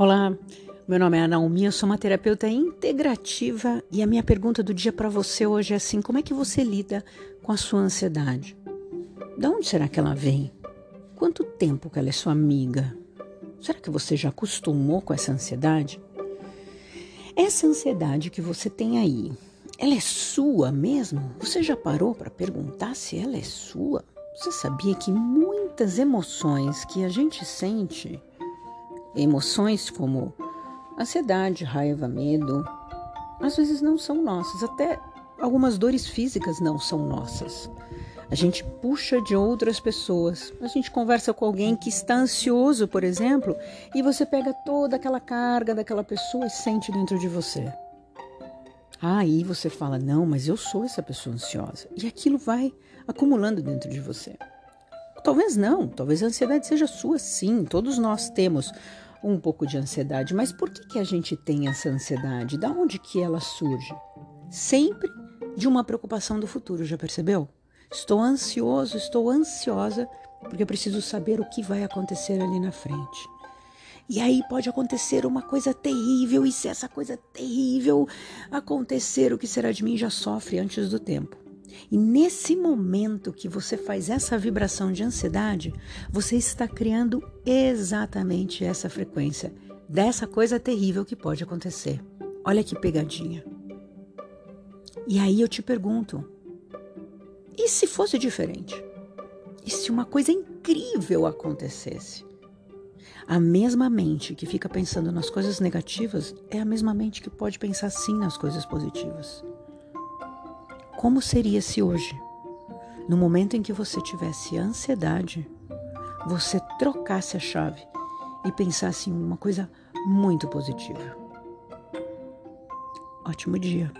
Olá, meu nome é Ana Naomi, eu sou uma terapeuta integrativa e a minha pergunta do dia para você hoje é assim: como é que você lida com a sua ansiedade? De onde será que ela vem? Quanto tempo que ela é sua amiga? Será que você já acostumou com essa ansiedade? Essa ansiedade que você tem aí, ela é sua mesmo? Você já parou para perguntar se ela é sua? Você sabia que muitas emoções que a gente sente Emoções como ansiedade, raiva, medo, às vezes não são nossas, até algumas dores físicas não são nossas. A gente puxa de outras pessoas. A gente conversa com alguém que está ansioso, por exemplo, e você pega toda aquela carga daquela pessoa e sente dentro de você. Aí você fala: Não, mas eu sou essa pessoa ansiosa. E aquilo vai acumulando dentro de você. Talvez não, talvez a ansiedade seja sua, sim. Todos nós temos um pouco de ansiedade, mas por que, que a gente tem essa ansiedade? Da onde que ela surge? Sempre de uma preocupação do futuro, já percebeu? Estou ansioso, estou ansiosa porque eu preciso saber o que vai acontecer ali na frente. E aí pode acontecer uma coisa terrível, e se essa coisa terrível acontecer, o que será de mim já sofre antes do tempo. E nesse momento que você faz essa vibração de ansiedade, você está criando exatamente essa frequência dessa coisa terrível que pode acontecer. Olha que pegadinha. E aí eu te pergunto: e se fosse diferente? E se uma coisa incrível acontecesse? A mesma mente que fica pensando nas coisas negativas é a mesma mente que pode pensar sim nas coisas positivas. Como seria se hoje, no momento em que você tivesse ansiedade, você trocasse a chave e pensasse em uma coisa muito positiva? Ótimo dia!